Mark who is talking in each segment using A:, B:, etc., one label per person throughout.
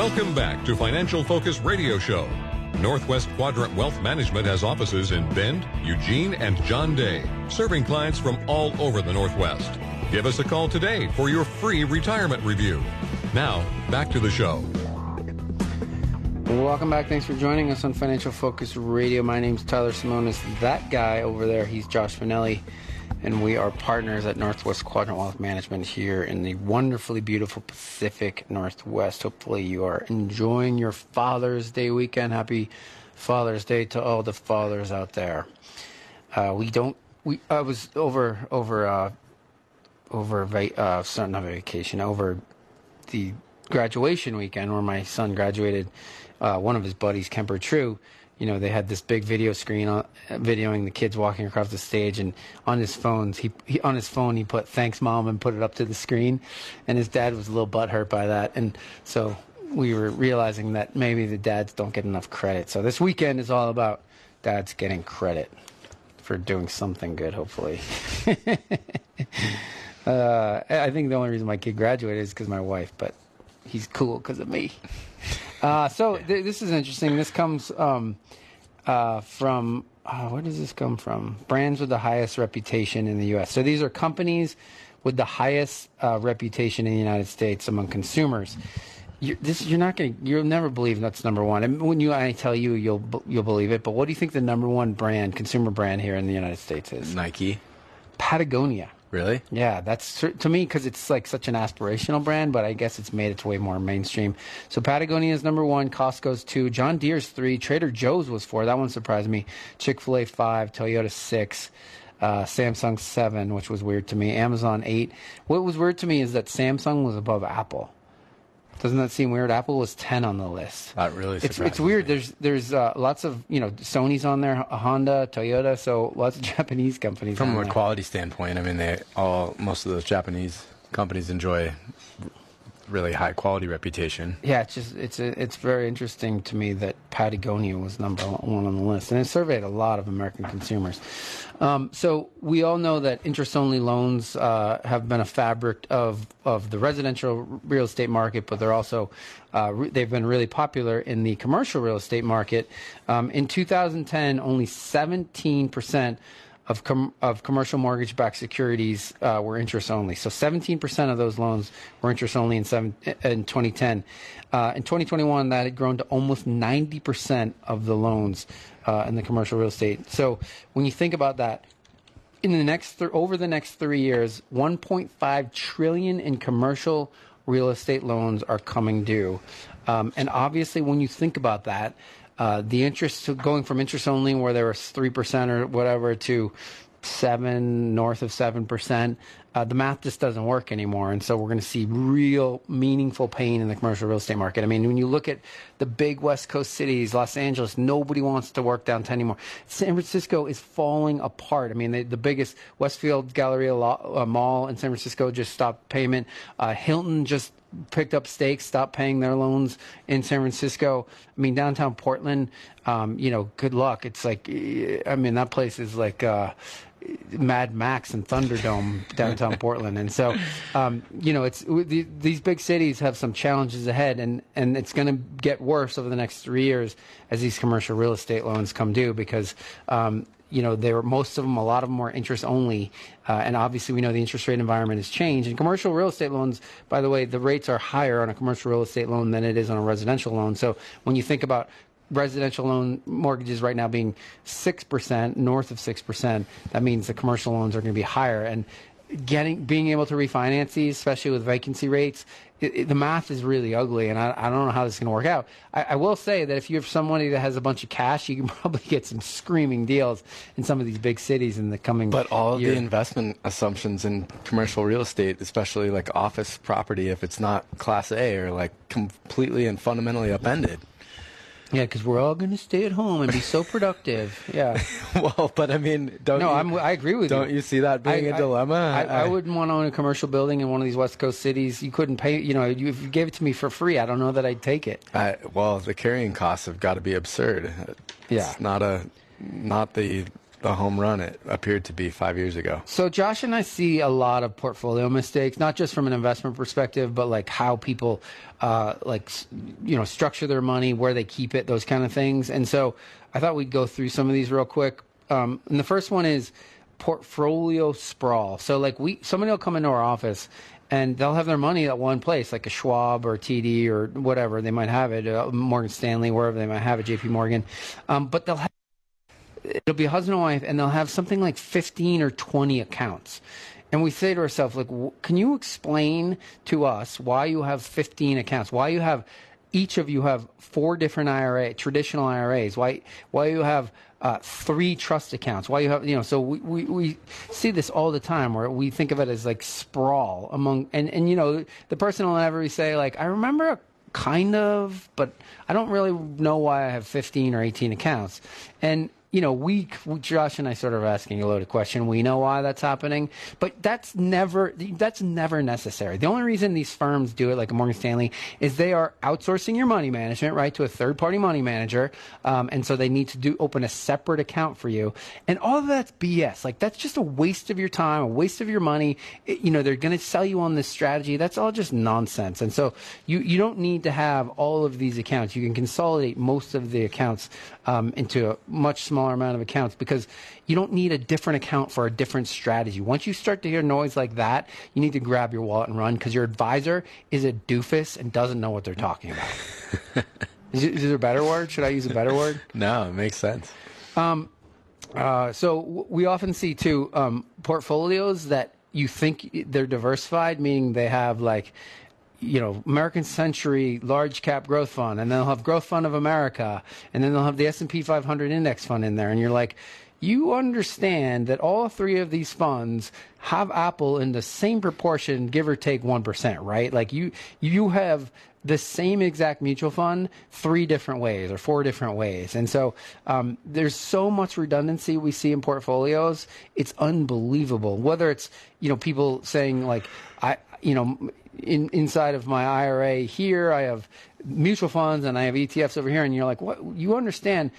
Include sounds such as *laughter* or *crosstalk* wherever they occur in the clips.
A: Welcome back to Financial Focus Radio Show. Northwest Quadrant Wealth Management has offices in Bend, Eugene, and John Day, serving clients from all over the Northwest. Give us a call today for your free retirement review. Now, back to the show.
B: Welcome back. Thanks for joining us on Financial Focus Radio. My name's Tyler Simonis. That guy over there, he's Josh Finelli and we are partners at Northwest Quadrant Wealth Management here in the wonderfully beautiful Pacific Northwest. Hopefully, you are enjoying your Father's Day weekend. Happy Father's Day to all the fathers out there. Uh, we don't. We I was over over uh, over uh, sorry, not vacation over the graduation weekend where my son graduated. Uh, one of his buddies, Kemper True you know, they had this big video screen on, videoing the kids walking across the stage, and on his phones, he, he, on his phone he put "Thanks, mom" and put it up to the screen, and his dad was a little butthurt by that, and so we were realizing that maybe the dads don't get enough credit. So this weekend is all about dads getting credit for doing something good, hopefully. *laughs* uh, I think the only reason my kid graduated is because my wife, but he's cool because of me. Uh, so th- this is interesting. This comes um, uh, from uh, where does this come from? Brands with the highest reputation in the U.S. So these are companies with the highest uh, reputation in the United States among consumers. You're, this, you're not going you'll never believe that's number one. And when you, I tell you, you'll, you'll believe it. But what do you think the number one brand, consumer brand here in the United States is?
C: Nike.
B: Patagonia.
C: Really?
B: Yeah, that's to me because it's like such an aspirational brand, but I guess it's made its way more mainstream. So Patagonia is number one, Costco's two, John Deere's three, Trader Joe's was four. That one surprised me. Chick Fil A five, Toyota six. Uh, Samsung 7, which was weird to me. Amazon 8. What was weird to me is that Samsung was above Apple. Doesn't that seem weird? Apple was ten on the list.
C: That really.
B: It's it's weird.
C: Me.
B: There's there's uh, lots of you know Sony's on there, Honda, Toyota, so lots of *laughs* Japanese companies.
C: From a
B: there.
C: quality standpoint, I mean, they all most of those Japanese companies enjoy really high quality reputation.
B: Yeah, it's just it's a, it's very interesting to me that Patagonia was number one on the list, and it surveyed a lot of American consumers. Um, so we all know that interest-only loans uh, have been a fabric of of the residential real estate market, but they're also uh, re- they've been really popular in the commercial real estate market. Um, in 2010, only 17 percent of, com- of commercial mortgage backed securities uh, were interest only. So 17% of those loans were interest only in, seven, in 2010. Uh, in 2021, that had grown to almost 90% of the loans uh, in the commercial real estate. So when you think about that, in the next th- over the next three years, 1.5 trillion in commercial real estate loans are coming due. Um, and obviously, when you think about that, uh, the interest going from interest only, where there was three percent or whatever, to seven, north of seven percent. Uh, the math just doesn't work anymore, and so we're going to see real meaningful pain in the commercial real estate market. I mean, when you look at the big West Coast cities, Los Angeles, nobody wants to work downtown anymore. San Francisco is falling apart. I mean, they, the biggest Westfield Galleria uh, Mall in San Francisco just stopped payment. Uh, Hilton just picked up stakes, stopped paying their loans in San Francisco. I mean, downtown Portland, um, you know, good luck. It's like, I mean, that place is like uh, Mad Max and Thunderdome downtown *laughs* Portland. And so, um, you know, it's these big cities have some challenges ahead, and, and it's going to get worse over the next three years as these commercial real estate loans come due because um, you know, they were most of them, a lot of them were interest only, uh, and obviously we know the interest rate environment has changed. And commercial real estate loans, by the way, the rates are higher on a commercial real estate loan than it is on a residential loan. So when you think about residential loan mortgages right now being six percent, north of six percent, that means the commercial loans are going to be higher. And getting being able to refinance these, especially with vacancy rates, it, it, the math is really ugly, and I, I don't know how this is going to work out. I, I, will say that if you have somebody that has a bunch of cash, you can *laughs* probably get some screaming deals in some of these big cities in the coming.
C: But all
B: year.
C: the investment assumptions in commercial real estate, especially like office property, if it's not Class A, are like completely and fundamentally upended.
B: Yeah, because we're all going to stay at home and be so productive. Yeah. *laughs*
C: well, but I mean, don't
B: no,
C: you,
B: I'm, I agree with
C: don't
B: you.
C: Don't you see that being
B: I,
C: a dilemma?
B: I, I, I, wouldn't want to own a commercial building in one of these West Coast cities. You couldn't pay. You know, you, if you gave it to me for free, I don't know that I'd take it.
C: well, the carrying costs have got to be absurd. It's
B: yeah.
C: Not a, not the the home run it appeared to be five years ago.
B: So Josh and I see a lot of portfolio mistakes, not just from an investment perspective, but like how people uh, like you know structure their money, where they keep it, those kind of things. And so I thought we'd go through some of these real quick. Um, and the first one is portfolio sprawl. So like we somebody will come into our office and they'll have their money at one place, like a Schwab or TD or whatever they might have it, uh, Morgan Stanley, wherever they might have it, J.P. Morgan. Um, but they'll have it'll be husband and wife, and they'll have something like 15 or 20 accounts. And we say to ourselves, like, can you explain to us why you have 15 accounts? Why you have each of you have four different IRA, traditional IRAs? Why why you have uh, three trust accounts? Why you have you know? So we, we, we see this all the time where we think of it as like sprawl among and and you know the person will never say like I remember kind of, but I don't really know why I have 15 or 18 accounts. And you know, we, Josh and I sort of asking a loaded question. We know why that's happening, but that's never, that's never necessary. The only reason these firms do it, like Morgan Stanley, is they are outsourcing your money management, right, to a third party money manager. Um, and so they need to do, open a separate account for you. And all of that's BS. Like, that's just a waste of your time, a waste of your money. It, you know, they're going to sell you on this strategy. That's all just nonsense. And so you, you don't need to have all of these accounts. You can consolidate most of the accounts um, into a much smaller smaller amount of accounts because you don't need a different account for a different strategy. Once you start to hear noise like that, you need to grab your wallet and run because your advisor is a doofus and doesn't know what they're talking about. *laughs* is, is, there a better word? Should I use a better word? *laughs*
C: No, it makes sense.
B: Um, uh, so w- we often see too um, portfolios that you think they're diversified, meaning they have like you know, American Century Large Cap Growth Fund, and then they'll have Growth Fund of America, and then they'll have the S&P 500 Index Fund in there, and you're like, you understand that all three of these funds have Apple in the same proportion, give or take one percent, right? Like you, you have the same exact mutual fund three different ways or four different ways. And so um, there's so much redundancy we see in portfolios. It's unbelievable. Whether it's, you know, people saying like, I, you know, in, inside of my IRA here, I have mutual funds and I have ETFs over here, and you're like, what? You understand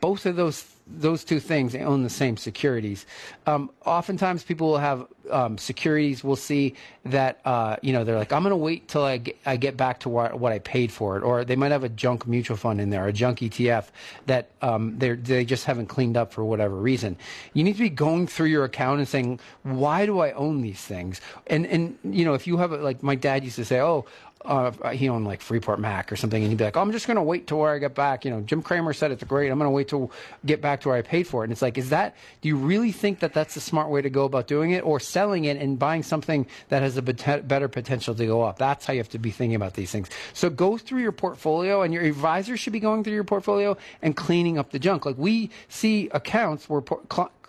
B: both of those those two things own the same securities. Um, oftentimes, people will have um, securities. We'll see that uh, you know they're like, I'm going to wait till I get, I get back to what, what I paid for it, or they might have a junk mutual fund in there, a junk ETF that um, they they just haven't cleaned up for whatever reason. You need to be going through your account and saying, why do I own these things? And and you know if you have like my dad used to say, oh uh, he owned like Freeport Mac or something, and he'd be like, oh, "I'm just going to wait till where I get back." You know, Jim Cramer said it's great. I'm going to wait till get back to where I paid for it. And it's like, is that? Do you really think that that's the smart way to go about doing it, or selling it and buying something that has a better potential to go up? That's how you have to be thinking about these things. So go through your portfolio, and your advisor should be going through your portfolio and cleaning up the junk. Like we see accounts where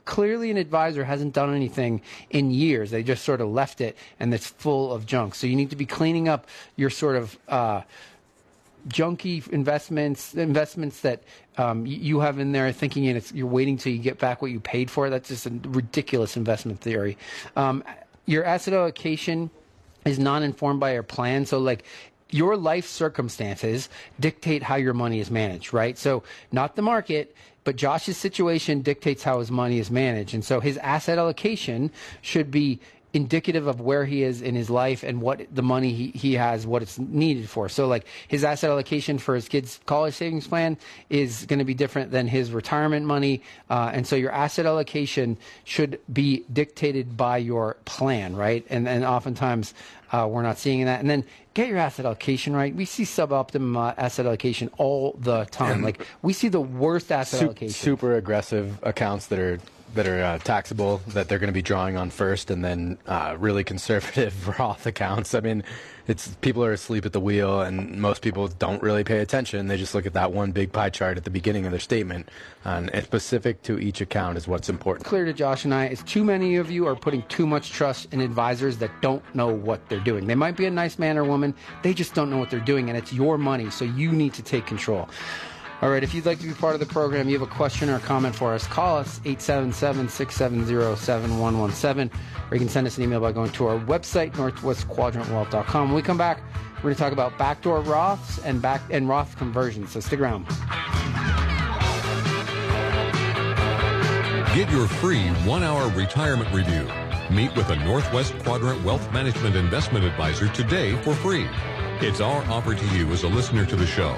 B: clearly an advisor hasn't done anything in years. They just sort of left it and it's full of junk. So you need to be cleaning up your sort of uh, junky investments, investments that um, you have in there, thinking it's, you're waiting till you get back what you paid for. That's just a ridiculous investment theory. Um, your asset allocation is not informed by your plan. So like your life circumstances dictate how your money is managed, right? So not the market, but Josh's situation dictates how his money is managed. And so his asset allocation should be indicative of where he is in his life and what the money he, he has, what it's needed for. So, like his asset allocation for his kids' college savings plan is going to be different than his retirement money. Uh, and so, your asset allocation should be dictated by your plan, right? And and oftentimes uh, we're not seeing that. And then get your asset allocation right. We see suboptimal uh, asset allocation all the time. Like we see the worst asset
C: Su-
B: allocation.
C: Super aggressive accounts that are that are uh, taxable that they're going to be drawing on first, and then uh, really conservative *laughs* Roth accounts. I mean, it's people are asleep at the wheel, and most people don't really pay attention. They just look at that one big pie chart at the beginning of their statement, and specific to each account is what's important.
B: Clear to Josh and I is too many of you are putting too much trust in advisors that don't know what they're doing. They might be a nice man or woman, they just don't know what they're doing, and it's your money, so you need to take control. All right, if you'd like to be part of the program, you have a question or a comment for us, call us 877 670 7117, or you can send us an email by going to our website, northwestquadrantwealth.com. When we come back, we're going to talk about backdoor Roths and back and Roth conversions. So stick around.
A: Get your free one hour retirement review. Meet with a Northwest Quadrant Wealth Management Investment Advisor today for free. It's our offer to you as a listener to the show.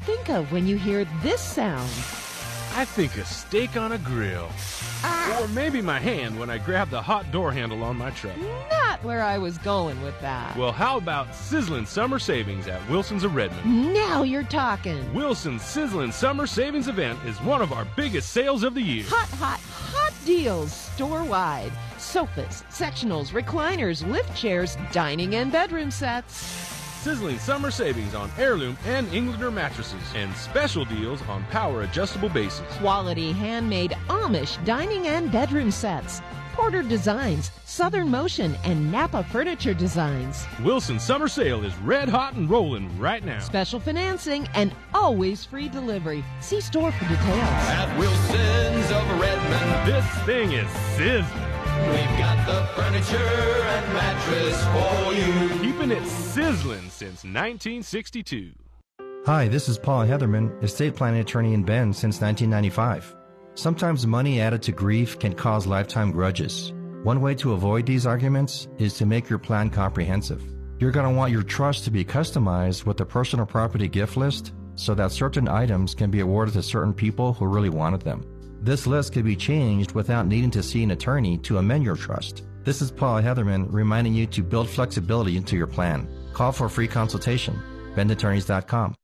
D: Think of when you hear this sound?
E: I think a steak on a grill. Ah. Or maybe my hand when I grab the hot door handle on my truck.
D: Not where I was going with that.
E: Well, how about sizzling summer savings at Wilson's of Redmond?
D: Now you're talking.
E: Wilson's Sizzling Summer Savings event is one of our biggest sales of the year.
D: Hot, hot, hot deals store wide. Sofas, sectionals, recliners, lift chairs, dining and bedroom sets.
E: Sizzling summer savings on heirloom and Englander mattresses, and special deals on power adjustable bases.
D: Quality handmade Amish dining and bedroom sets. Porter Designs, Southern Motion, and Napa Furniture Designs.
E: Wilson Summer Sale is red hot and rolling right now.
D: Special financing and always free delivery. See store for details.
F: At Wilson's of Redmond,
E: This thing is sizzling.
F: We've got the furniture and mattress for you.
E: Keeping it sizzling since 1962.
G: Hi, this is Paul Heatherman, estate planning attorney in Bend since 1995. Sometimes money added to grief can cause lifetime grudges. One way to avoid these arguments is to make your plan comprehensive. You're going to want your trust to be customized with a personal property gift list so that certain items can be awarded to certain people who really wanted them. This list can be changed without needing to see an attorney to amend your trust. This is Paul Heatherman reminding you to build flexibility into your plan. Call for a free consultation. BendAttorneys.com.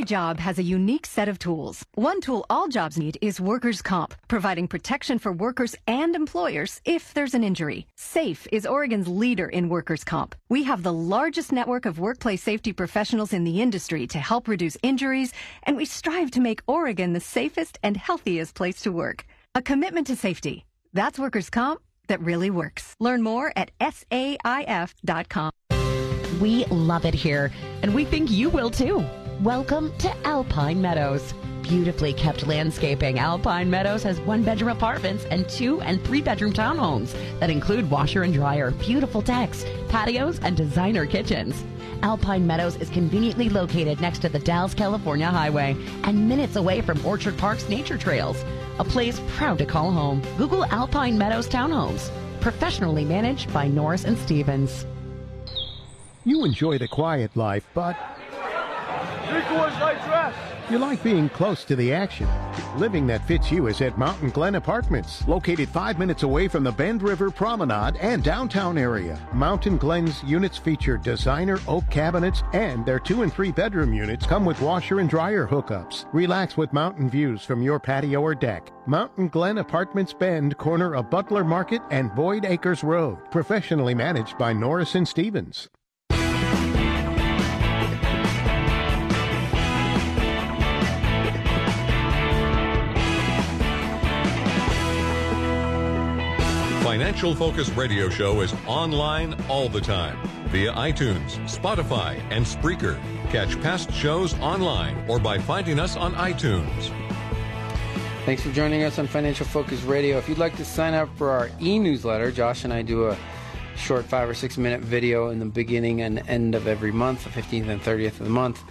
H: Every job has a unique set of tools. One tool all jobs need is workers' comp, providing protection for workers and employers if there's an injury. SAIF is Oregon's leader in workers' comp. We have the largest network of workplace safety professionals in the industry to help reduce injuries, and we strive to make Oregon the safest and healthiest place to work. A commitment to safety. That's workers' comp that really works. Learn more at saif.com.
I: We love it here, and we think you will too. Welcome to Alpine Meadows. Beautifully kept landscaping, Alpine Meadows has one bedroom apartments and two and three bedroom townhomes that include washer and dryer, beautiful decks, patios, and designer kitchens. Alpine Meadows is conveniently located next to the Dalles, California highway and minutes away from Orchard Park's nature trails, a place proud to call home. Google Alpine Meadows Townhomes, professionally managed by Norris and Stevens.
J: You enjoy the quiet life, but you like being close to the action. Living that fits you is at Mountain Glen Apartments, located five minutes away from the Bend River Promenade and downtown area. Mountain Glen's units feature designer oak cabinets, and their two and three bedroom units come with washer and dryer hookups. Relax with mountain views from your patio or deck. Mountain Glen Apartments Bend, corner of Butler Market and Boyd Acres Road. Professionally managed by Norris and Stevens.
A: Financial Focus Radio Show is online all the time via iTunes, Spotify, and Spreaker. Catch past shows online or by finding us on iTunes.
B: Thanks for joining us on Financial Focus Radio. If you'd like to sign up for our e newsletter, Josh and I do a short five or six minute video in the beginning and end of every month, the 15th and 30th of the month.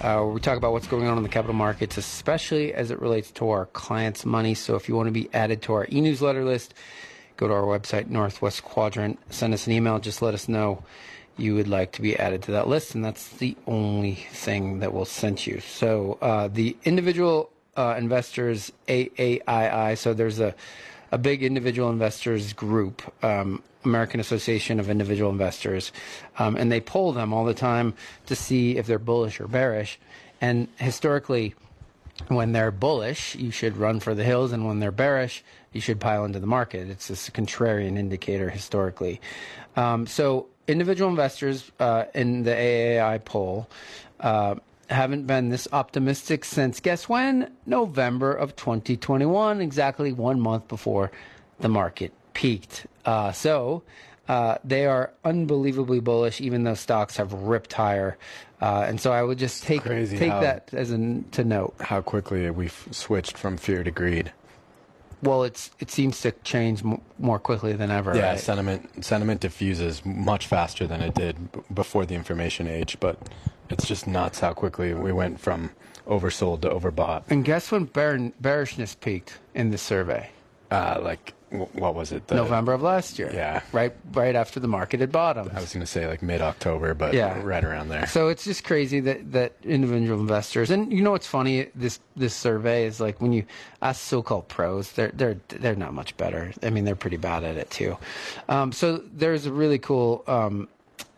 B: Uh, we talk about what's going on in the capital markets, especially as it relates to our clients' money. So if you want to be added to our e newsletter list, go to our website, Northwest Quadrant, send us an email, just let us know you would like to be added to that list, and that's the only thing that will send you. So uh, the individual uh, investors, AAII, so there's a, a big individual investors group, um, American Association of Individual Investors, um, and they poll them all the time to see if they're bullish or bearish. And historically, when they're bullish, you should run for the hills, and when they're bearish, you should pile into the market. It's a contrarian indicator historically. Um, so individual investors uh, in the AAI poll uh, haven't been this optimistic since guess when? November of 2021, exactly one month before the market peaked. Uh, so uh, they are unbelievably bullish, even though stocks have ripped higher. Uh, and so I would just take take
C: how,
B: that as a to note.
C: How quickly we've switched from fear to greed.
B: Well, it's it seems to change m- more quickly than ever.
C: Yeah,
B: right?
C: sentiment sentiment diffuses much faster than it did b- before the information age, but it's just nuts how quickly we went from oversold to overbought.
B: And guess when bear- bearishness peaked in the survey?
C: Uh, like what was it?
B: The, November of last year.
C: Yeah,
B: right, right after the market had bottomed.
C: I was going to say like mid October, but yeah. right around there.
B: So it's just crazy that that individual investors, and you know what's funny? This this survey is like when you ask so-called pros, they're they're they're not much better. I mean, they're pretty bad at it too. Um, so there's a really cool. Um,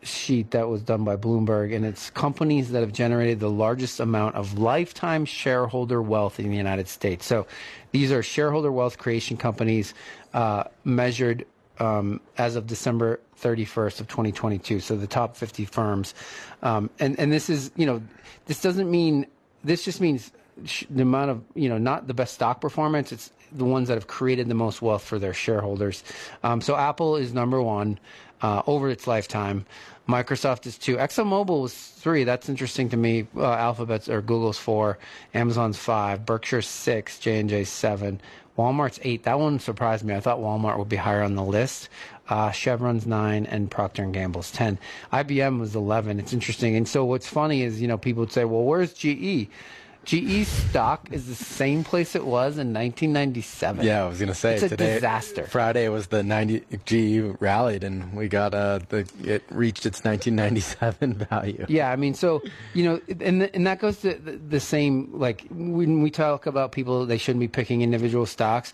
B: sheet that was done by Bloomberg, and it's companies that have generated the largest amount of lifetime shareholder wealth in the United States. So these are shareholder wealth creation companies uh, measured um, as of December 31st of 2022. So the top 50 firms, um, and and this is you know this doesn't mean this just means the amount of you know not the best stock performance. It's the ones that have created the most wealth for their shareholders. Um, so Apple is number one uh, over its lifetime. Microsoft is two. ExxonMobil was three. That's interesting to me. Uh, Alphabet's or Google's four. Amazon's five. Berkshire's six. J and J's seven. Walmart's eight. That one surprised me. I thought Walmart would be higher on the list. Uh, Chevron's nine and Procter and Gamble's ten. IBM was eleven. It's interesting. And so what's funny is you know people would say, well, where's GE? GE stock is the same place it was in 1997.
C: Yeah, I was going to say today
B: it's a
C: today,
B: disaster.
C: Friday was the 90 GE rallied and we got uh the it reached its 1997 *laughs* value.
B: Yeah, I mean, so you know, and and that goes to the, the same like when we talk about people, they shouldn't be picking individual stocks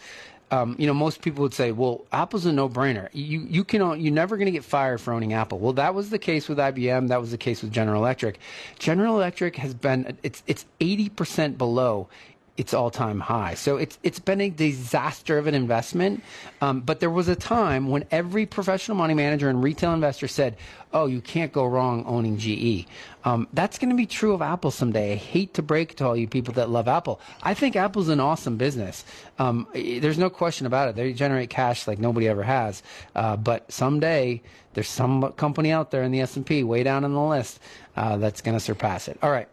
B: um, you know, most people would say, "Well, Apple's a no-brainer. You you can you're never going to get fired for owning Apple." Well, that was the case with IBM. That was the case with General Electric. General Electric has been it's it's eighty percent below its all-time high. So it's it's been a disaster of an investment. Um, but there was a time when every professional money manager and retail investor said, "Oh, you can't go wrong owning GE." Um, that's going to be true of Apple someday. I hate to break to all you people that love Apple. I think Apple's an awesome business. Um, there's no question about it. They generate cash like nobody ever has. Uh, but someday there's some company out there in the S&P, way down on the list, uh, that's going to surpass it. All right.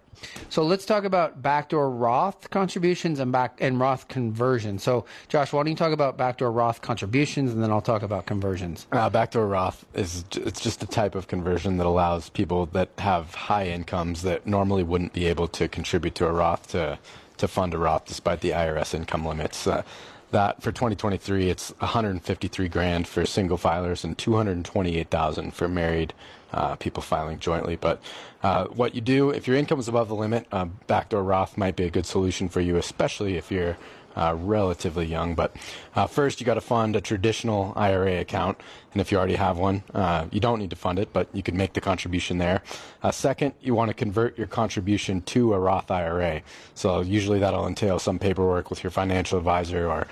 B: So let's talk about backdoor Roth contributions and back and Roth conversions. So Josh, why don't you talk about backdoor Roth contributions, and then I'll talk about conversions.
C: Uh, backdoor Roth is it's just a type of conversion that allows people that have high incomes that normally wouldn't be able to contribute to a Roth to to fund a Roth despite the IRS income limits. Uh, that for 2023, it's 153 grand for single filers and 228,000 for married uh, people filing jointly. But uh, what you do, if your income is above the limit, uh, backdoor Roth might be a good solution for you, especially if you're uh, relatively young. But uh, first, you got to fund a traditional IRA account, and if you already have one, uh, you don't need to fund it, but you can make the contribution there. Second, you want to convert your contribution to a Roth IRA. So usually that'll entail some paperwork with your financial advisor or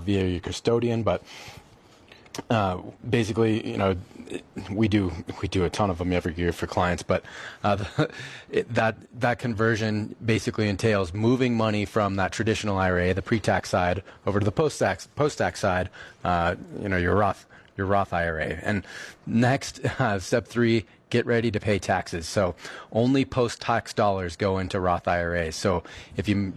C: via your custodian, but uh, basically, you know, we do we do a ton of them every year for clients, but uh, *laughs* the, it, that that conversion basically entails moving money from that traditional IRA, the pre-tax side, over to the post-tax post-tax side. Uh, you know, your Roth your Roth IRA. And next, *laughs* uh, step three, get ready to pay taxes. So only post-tax dollars go into Roth IRAs. So if you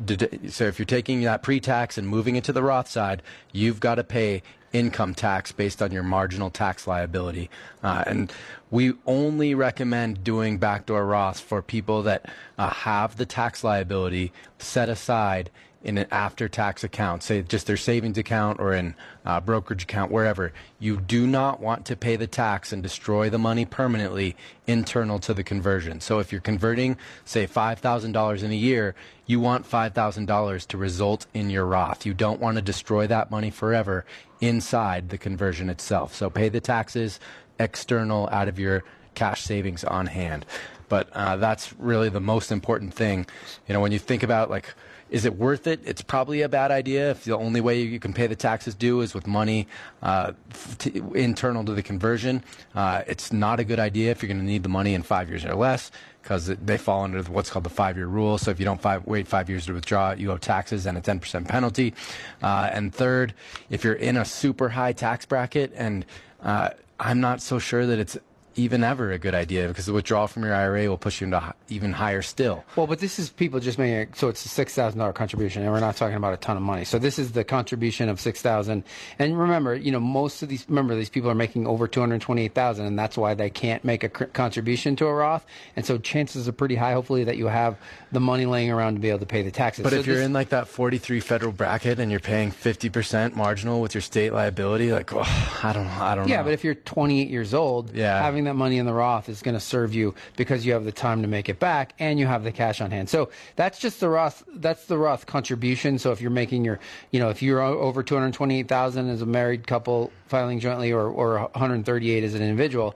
C: so if you're taking that pre-tax and moving it to the Roth side, you've got to pay income tax based on your marginal tax liability. Uh, and we only recommend doing backdoor Roths for people that uh, have the tax liability set aside in an after tax account, say just their savings account or in a brokerage account, wherever, you do not want to pay the tax and destroy the money permanently internal to the conversion. So if you're converting, say, $5,000 in a year, you want $5,000 to result in your Roth. You don't want to destroy that money forever inside the conversion itself. So pay the taxes external out of your cash savings on hand. But uh, that's really the most important thing. You know, when you think about like, is it worth it? It's probably a bad idea if the only way you can pay the taxes due is with money uh, t- internal to the conversion. Uh, it's not a good idea if you're going to need the money in five years or less because they fall under what's called the five-year rule. So if you don't five, wait five years to withdraw, you owe taxes and a 10% penalty. Uh, and third, if you're in a super high tax bracket, and uh, I'm not so sure that it's even ever a good idea because the withdrawal from your IRA will push you into even higher still.
B: Well, but this is people just making it so it's a six thousand dollar contribution, and we're not talking about a ton of money. So this is the contribution of six thousand. And remember, you know, most of these remember these people are making over two hundred twenty eight thousand, and that's why they can't make a contribution to a Roth. And so chances are pretty high, hopefully, that you have the money laying around to be able to pay the taxes.
C: But
B: so
C: if you're in like that forty three federal bracket and you're paying fifty percent marginal with your state liability, like oh, I don't know, I don't
B: yeah,
C: know.
B: but if you're twenty eight years old,
C: yeah.
B: having that money in the Roth is going to serve you because you have the time to make it back and you have the cash on hand. So that's just the Roth. That's the Roth contribution. So if you're making your, you know, if you're over two hundred twenty-eight thousand as a married couple filing jointly, or or one hundred thirty-eight as an individual,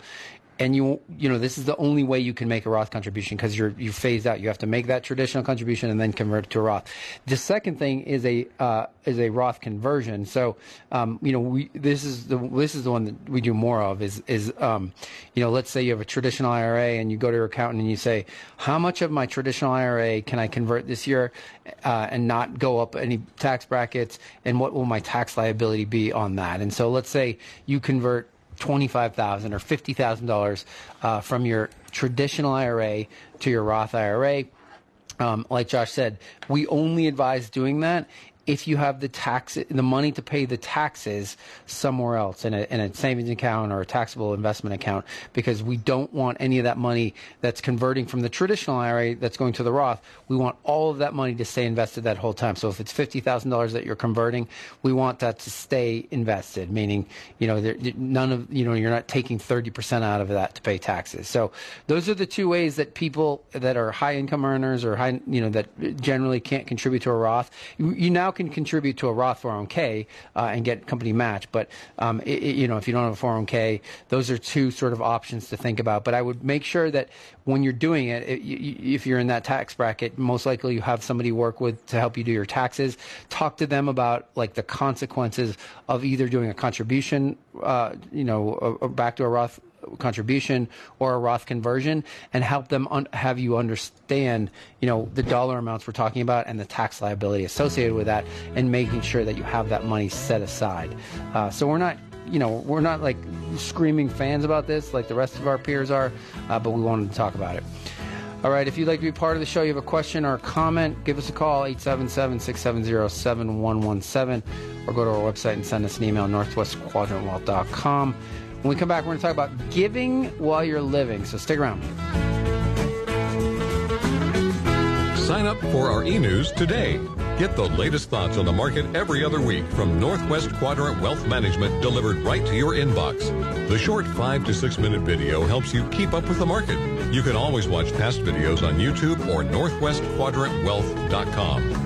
B: and you you know this is the only way you can make a Roth contribution because you're you phased out. You have to make that traditional contribution and then convert it to a Roth. The second thing is a uh, is a Roth conversion. So um, you know we this is the this is the one that we do more of is is um, you know let's say you have a traditional IRA and you go to your accountant and you say how much of my traditional IRA can I convert this year uh, and not go up any tax brackets and what will my tax liability be on that? And so let's say you convert twenty-five thousand or fifty thousand uh, dollars from your traditional IRA to your Roth IRA. Um, like Josh said, we only advise doing that if you have the tax, the money to pay the taxes somewhere else in a, in a savings account or a taxable investment account, because we don't want any of that money that's converting from the traditional IRA that's going to the Roth. We want all of that money to stay invested that whole time. So if it's fifty thousand dollars that you're converting, we want that to stay invested, meaning you know there, none of you know you're not taking thirty percent out of that to pay taxes. So those are the two ways that people that are high income earners or high you know that generally can't contribute to a Roth, you, you now can contribute to a Roth 401k uh, and get company match. But um, it, it, you know, if you don't have a 401k, those are two sort of options to think about. But I would make sure that when you're doing it, it you, if you're in that tax bracket, most likely you have somebody work with to help you do your taxes. Talk to them about like the consequences of either doing a contribution, uh, you know, back to a Roth contribution or a Roth conversion and help them un- have you understand, you know, the dollar amounts we're talking about and the tax liability associated with that and making sure that you have that money set aside. Uh, so we're not you know, we're not like screaming fans about this like the rest of our peers are, uh, but we wanted to talk about it. All right, if you'd like to be part of the show, you have a question or a comment, give us a call, 877-670-7117, or go to our website and send us an email, northwestquadrantwealth.com. When we come back, we're going to talk about giving while you're living. So stick around.
A: Sign up for our e-news today. Get the latest thoughts on the market every other week from Northwest Quadrant Wealth Management delivered right to your inbox. The short five to six minute video helps you keep up with the market. You can always watch past videos on YouTube or northwestquadrantwealth.com.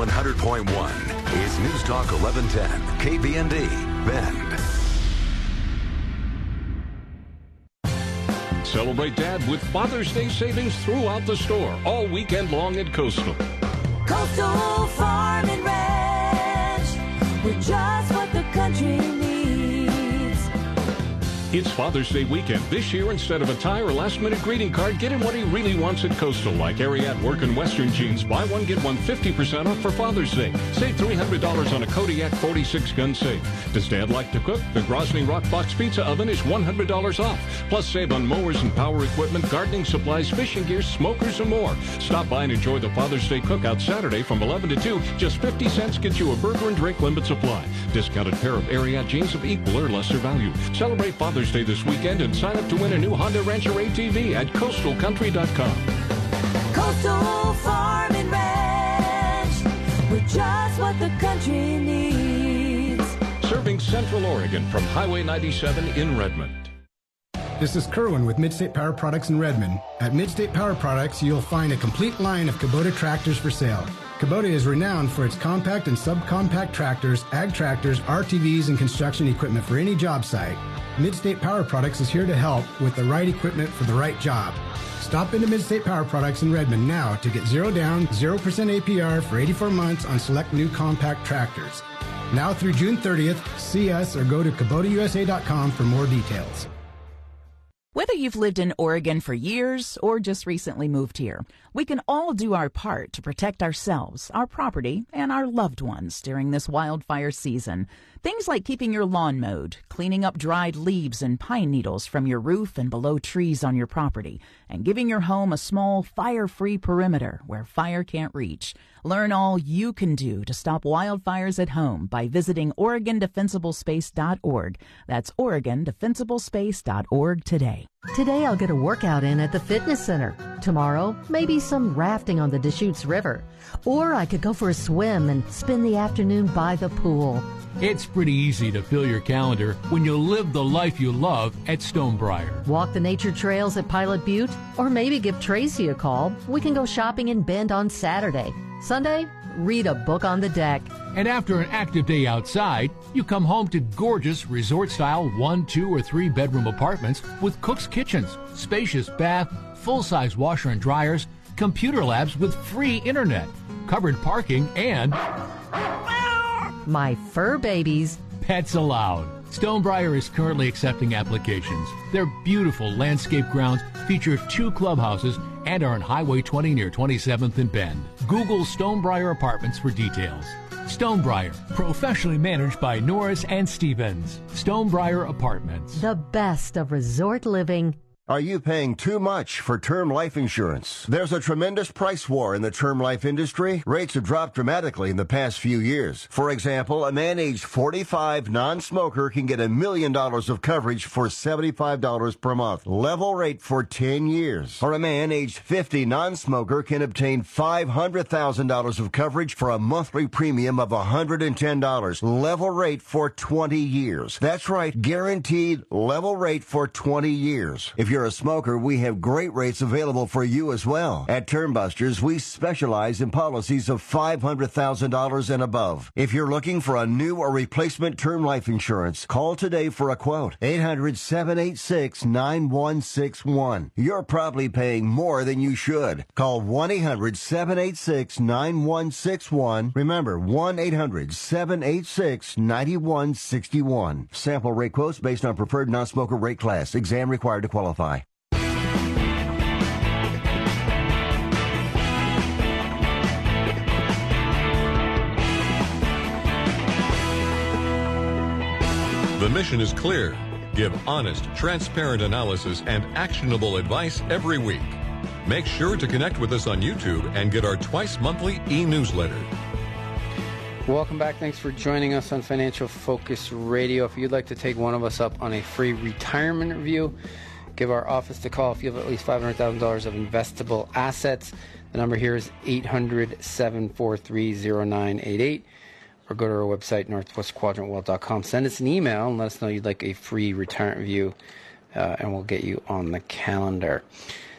K: 100.1 is News Talk 1110, KBND, Bend.
E: Celebrate Dad with Father's Day savings throughout the store all weekend long at Coastal.
L: Coastal Farm and Ranch. We're just what the country needs.
E: It's Father's Day weekend. This year, instead of a tie or last minute greeting card, get him what he really wants at Coastal, like Ariat Work and Western jeans. Buy one, get one 50% off for Father's Day. Save $300 on a Kodiak 46 gun safe. Does Dad like to cook? The Gozney Roccbox Pizza Oven is $100 off. Plus, save on mowers and power equipment, gardening supplies, fishing gear, smokers, and more. Stop by and enjoy the Father's Day cookout Saturday from 11 to 2. Just 50 cents gets you a burger and drink limit supply. Discounted pair of Ariat jeans of equal or lesser value. Celebrate Father's Day this weekend and sign up to win a new Honda Rancher ATV at coastalcountry.com.
L: Coastal Farm and Ranch. We're just what the country needs.
E: Serving Central Oregon from Highway 97 in Redmond.
M: This is Kerwin with Midstate Power Products in Redmond. At Midstate Power Products, you'll find a complete line of Kubota tractors for sale. Kubota is renowned for its compact and subcompact tractors, ag tractors, RTVs, and construction equipment for any job site. Midstate Power Products is here to help with the right equipment for the right job. Stop into Midstate Power Products in Redmond now to get zero down, 0% APR for 84 months on select new compact tractors. Now through June 30th, see us or go to KubotaUSA.com for more details.
N: Whether you've lived in Oregon for years or just recently moved here, we can all do our part to protect ourselves, our property, and our loved ones during this wildfire season. Things like keeping your lawn mowed, cleaning up dried leaves and pine needles from your roof and below trees on your property, and giving your home a small fire-free perimeter where fire can't reach. Learn all you can do to stop wildfires at home by visiting OregonDefensiblespace.org. That's OregonDefensiblespace.org today.
O: Today I'll get a workout in at the fitness center. Tomorrow, maybe some rafting on the Deschutes River. Or I could go for a swim and spend the afternoon by the pool.
P: It's pretty easy to fill your calendar when you live the life you love at Stonebriar.
O: Walk the nature trails at Pilot Butte, or maybe give Tracy a call. We can go shopping in Bend on Saturday. Sunday, read a book on the deck.
P: And after an active day outside, you come home to gorgeous resort style one, two, or three bedroom apartments with cook's kitchens, spacious bath, full size washer and dryers, computer labs with free internet, covered parking, and
O: my fur babies.
P: Pets allowed. Stonebriar is currently accepting applications. Their beautiful landscape grounds feature two clubhouses and are on Highway 20 near 27th and Bend. Google Stonebriar Apartments for details. Stonebriar, professionally managed by Norris and Stevens. Stonebriar Apartments.
O: The best of resort living
Q: are you paying too much for term life insurance? There's a tremendous price war in the term life industry. Rates have dropped dramatically in the past few years. For example, a man aged 45 non-smoker can get a million dollars of coverage for $75 per month. Level rate for 10 years. Or a man aged 50 non-smoker can obtain $500,000 of coverage for a monthly premium of $110. Level rate for 20 years. That's right, guaranteed level rate for 20 years. If you're you're a smoker, we have great rates available for you as well. At Termbusters, we specialize in policies of $500,000 and above. If you're looking for a new or replacement term life insurance, call today for a quote. 800-786-9161. You're probably paying more than you should. Call 1-800-786-9161. Remember, 1-800-786-9161. Sample rate quotes based on preferred non-smoker rate class. Exam required to qualify.
A: The mission is clear. Give honest, transparent analysis and actionable advice every week. Make sure to connect with us on YouTube and get our twice monthly e-newsletter.
B: Welcome back. Thanks for joining us on Financial Focus Radio. If you'd like to take one of us up on a free retirement review, give our office a call if you have at least $500,000 of investable assets. The number here is 800 743 0988 or go to our website, northwestquadrantwealth.com. Send us an email and let us know you'd like a free retirement review, uh, and we'll get you on the calendar.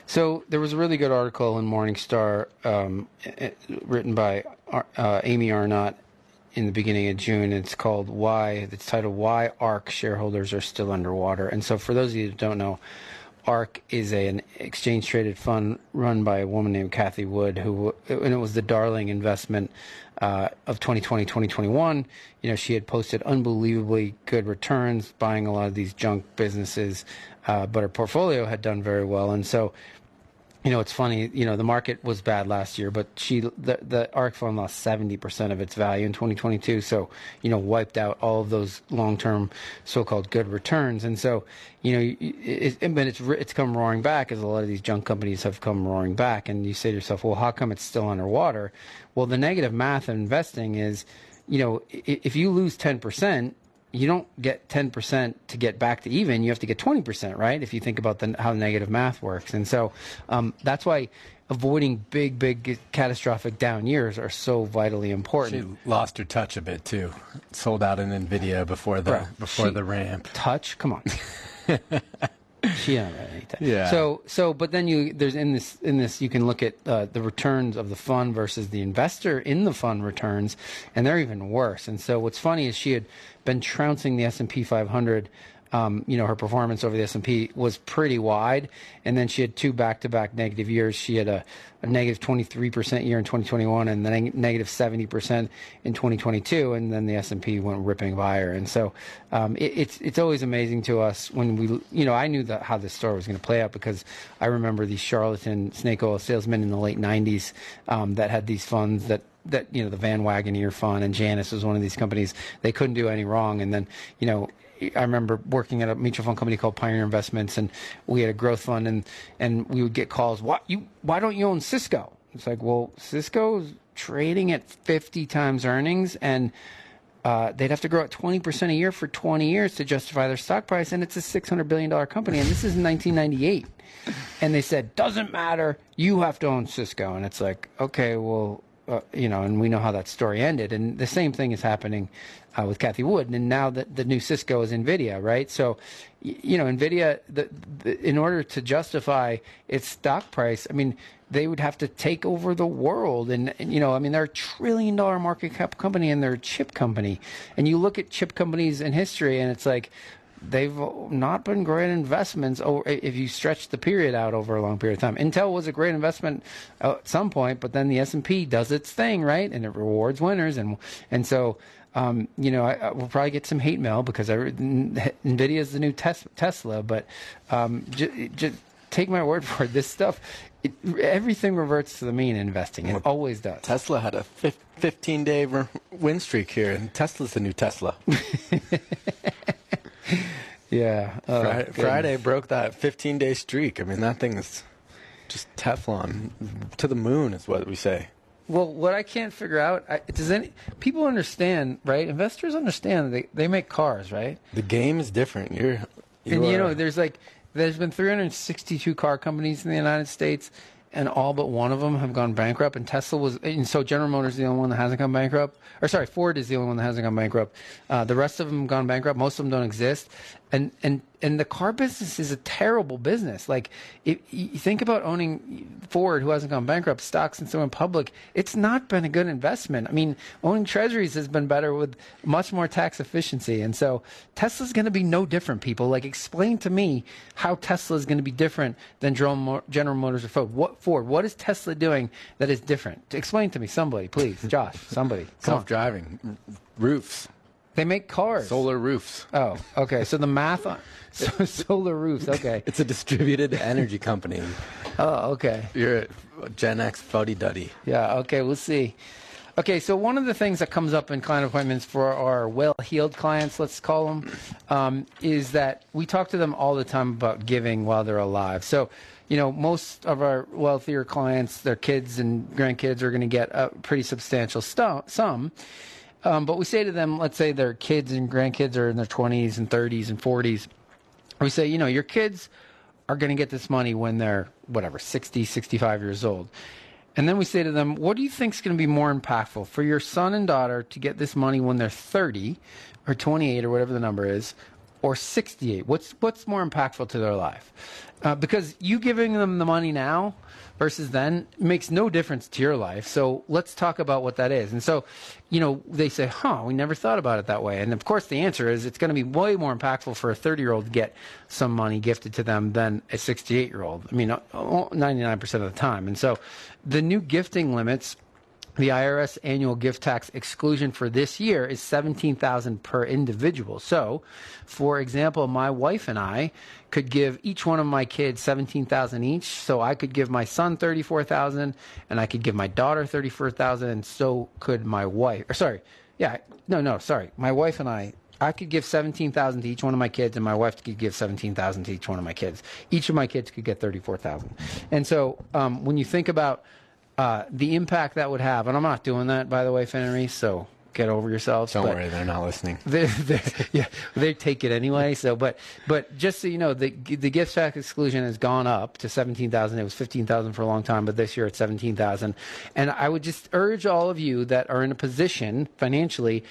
B: So there was a really good article in Morningstar um, written by uh, Amy Arnott in the beginning of June. It's called "Why." It's titled "Why ARK Shareholders Are Still Underwater." And so, for those of you who don't know, ARK is a, an exchange traded fund run by a woman named Cathie Wood, who and it was the darling investment uh, of 2020 2021. You know, she had posted unbelievably good returns, buying a lot of these junk businesses, uh, but her portfolio had done very well, and so you know, it's funny. You know, the market was bad last year, but she the the ARK fund lost seventy percent of its value in 2022. So, you know, wiped out all of those long term so-called good returns. And so, you know, it, it, but it's it's come roaring back as a lot of these junk companies have come roaring back. And you say to yourself, well, how come it's still underwater? Well, the negative math of investing is, you know, if you lose ten percent you don't get 10% to get back to even. You have to get 20%, right? If you think about the, how negative math works. And so um, that's why avoiding big, big catastrophic down years are so vitally important.
C: She lost her touch a bit too. Sold out in Nvidia before the
B: Bro,
C: before the ramp.
B: Touch? Come on. *laughs* she don't.
C: Yeah.
B: So so but then you there's in this in this you can look at uh, the returns of the fund versus the investor in the fund returns, and they're even worse. And so what's funny is she had been trouncing the S and P 500. Um, you know her performance over the S and P was pretty wide, and then she had two back-to-back negative years. She had a, a negative 23% year in 2021, and then negative 70% in 2022, and then the S and P went ripping by her. And so um, it, it's it's always amazing to us when we you know I knew that how this story was going to play out because I remember these charlatan snake oil salesmen in the late 90s um, that had these funds that that you know the Van Wagoner fund and Janus was one of these companies. They couldn't do any wrong, and then you know. I remember working at a mutual fund company called Pioneer Investments, and we had a growth fund, and and we would get calls. Why you? Why don't you own Cisco? It's like, well, Cisco's trading at 50 times earnings, and uh, they'd have to grow at 20% a year for 20 years to justify their stock price, and it's a $600 billion company, and this is 1998. And they said, doesn't matter, you have to own Cisco. And it's like, okay, well, uh, you know, and we know how that story ended. And the same thing is happening uh, with Cathie Wood. And now that the new Cisco is NVIDIA, right? So, you know, NVIDIA, the, the, in order to justify its stock price, I mean, they would have to take over the world. And, and, you know, I mean, they're a trillion dollar market cap company and they're a chip company. And you look at chip companies in history and it's like, they've not been great investments or if you stretch the period out over a long period of time. Intel was a great investment uh, at some point, but then the S&P does its thing, right? And it rewards winners and and so um, you know, I, I, we'll probably get some hate mail because I, Nvidia is the new tes- Tesla, but um, just take my word for it. This stuff, it, everything reverts to the mean in investing. It always does.
C: Tesla had a fif- 15 day win streak here, and Tesla's the new Tesla. *laughs*
B: Yeah. Uh, oh,
C: Friday. Friday broke that 15 day streak. I mean, that thing is just Teflon to the moon, is what we say.
B: Well, what I can't figure out I, does any people understand, right? Investors understand they they make cars, right?
C: The game is different. You're,
B: and you know, there's like there's been 362 car companies in the United States, and all but one of them have gone bankrupt. And Tesla was, and so General Motors is the only one that hasn't gone bankrupt. Or sorry, Ford is the only one that hasn't gone bankrupt. Uh, the rest of them have gone bankrupt. Most of them don't exist. And and and the car business is a terrible business. Like, if you think about owning Ford, who hasn't gone bankrupt, stocks since they went public, it's not been a good investment. I mean, owning Treasuries has been better with much more tax efficiency. And so Tesla's going to be no different. People like explain to me how Tesla is going to be different than General Motors or Ford. What Ford? What is Tesla doing that is different? Explain to me, somebody, please, Josh, somebody. *laughs*
C: Self-driving roofs.
B: They make cars.
C: Solar roofs.
B: Oh, okay. So the math on *laughs* so, solar roofs. Okay.
C: It's a distributed energy company.
B: Oh, okay.
C: You're a Gen X fuddy duddy.
B: Yeah, okay, we'll see. Okay, so one of the things that comes up in client appointments for our well heeled clients, let's call them, um, is that we talk to them all the time about giving while they're alive. So, you know, most of our wealthier clients, their kids and grandkids are going to get a pretty substantial stu- sum. Um, but we say to them, let's say their kids and grandkids are in their 20s and 30s and 40s. We say, you know, your kids are going to get this money when they're, whatever, 60, 65 years old. And then we say to them, what do you think is going to be more impactful for your son and daughter to get this money when they're 30 or 28 or whatever the number is, or 68? What's what's more impactful to their life? Uh, because you giving them the money now versus then makes no difference to your life. So let's talk about what that is. And so, you know, they say, huh, we never thought about it that way. And of course, the answer is it's going to be way more impactful for a 30 year old to get some money gifted to them than a 68 year old. I mean, 99% of the time. And so the new gifting limits the IRS annual gift tax exclusion for this year is 17,000 per individual. So, for example, my wife and I could give each one of my kids 17,000 each. So I could give my son 34,000 and I could give my daughter 34,000 and so could my wife. Or sorry. Yeah, no, no, sorry. My wife and I I could give 17,000 to each one of my kids and my wife could give 17,000 to each one of my kids. Each of my kids could get 34,000. And so um, when you think about uh, the impact that would have, and I'm not doing that, by the way, Reese, so get over yourselves.
C: Don't worry, they're not listening. *laughs*
B: They, they, yeah, they take it anyway. So, but but just so you know, the the gift tax exclusion has gone up to seventeen thousand. It was fifteen thousand for a long time, but this year it's seventeen thousand. And I would just urge all of you that are in a position financially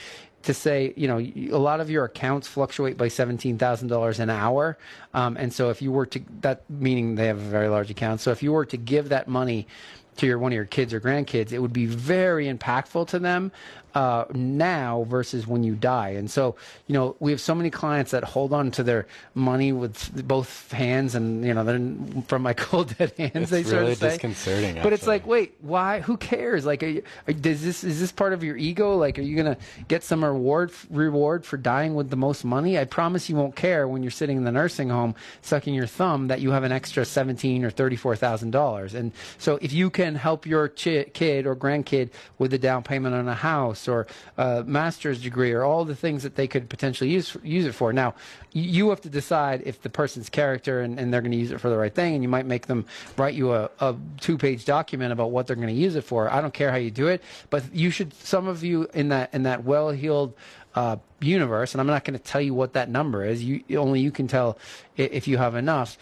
B: to say, you know, a lot of your accounts fluctuate by seventeen thousand dollars an hour, um, and so if you were to that meaning they have a very large account. So if you were to give that money to your one of your kids or grandkids, it would be very impactful to them uh, now versus when you die. And so, you know, we have so many clients that hold on to their money with both hands, and you know, then from my *laughs* cold dead hands,
C: It's
B: they sort
C: really
B: of say.
C: disconcerting,
B: But it's like, wait, why? Who cares? Like, are you, are, does this is this part of your ego? Like, are you gonna get some reward reward for dying with the most money? I promise you won't care when you're sitting in the nursing home sucking your thumb that you have an extra seventeen or thirty four thousand dollars. And so, if you can help your chi- kid or grandkid with a down payment on a house or a master's degree or all the things that they could potentially use use it for. Now, you have to decide if the person's character and, and they're going to use it for the right thing, and you might make them write you a, a two page document about what they're going to use it for. I don't care how you do it, but you should. Some of you in that in that well heeled. Uh, universe, and I'm not going to tell you what that number is. You only you can tell if you have enough.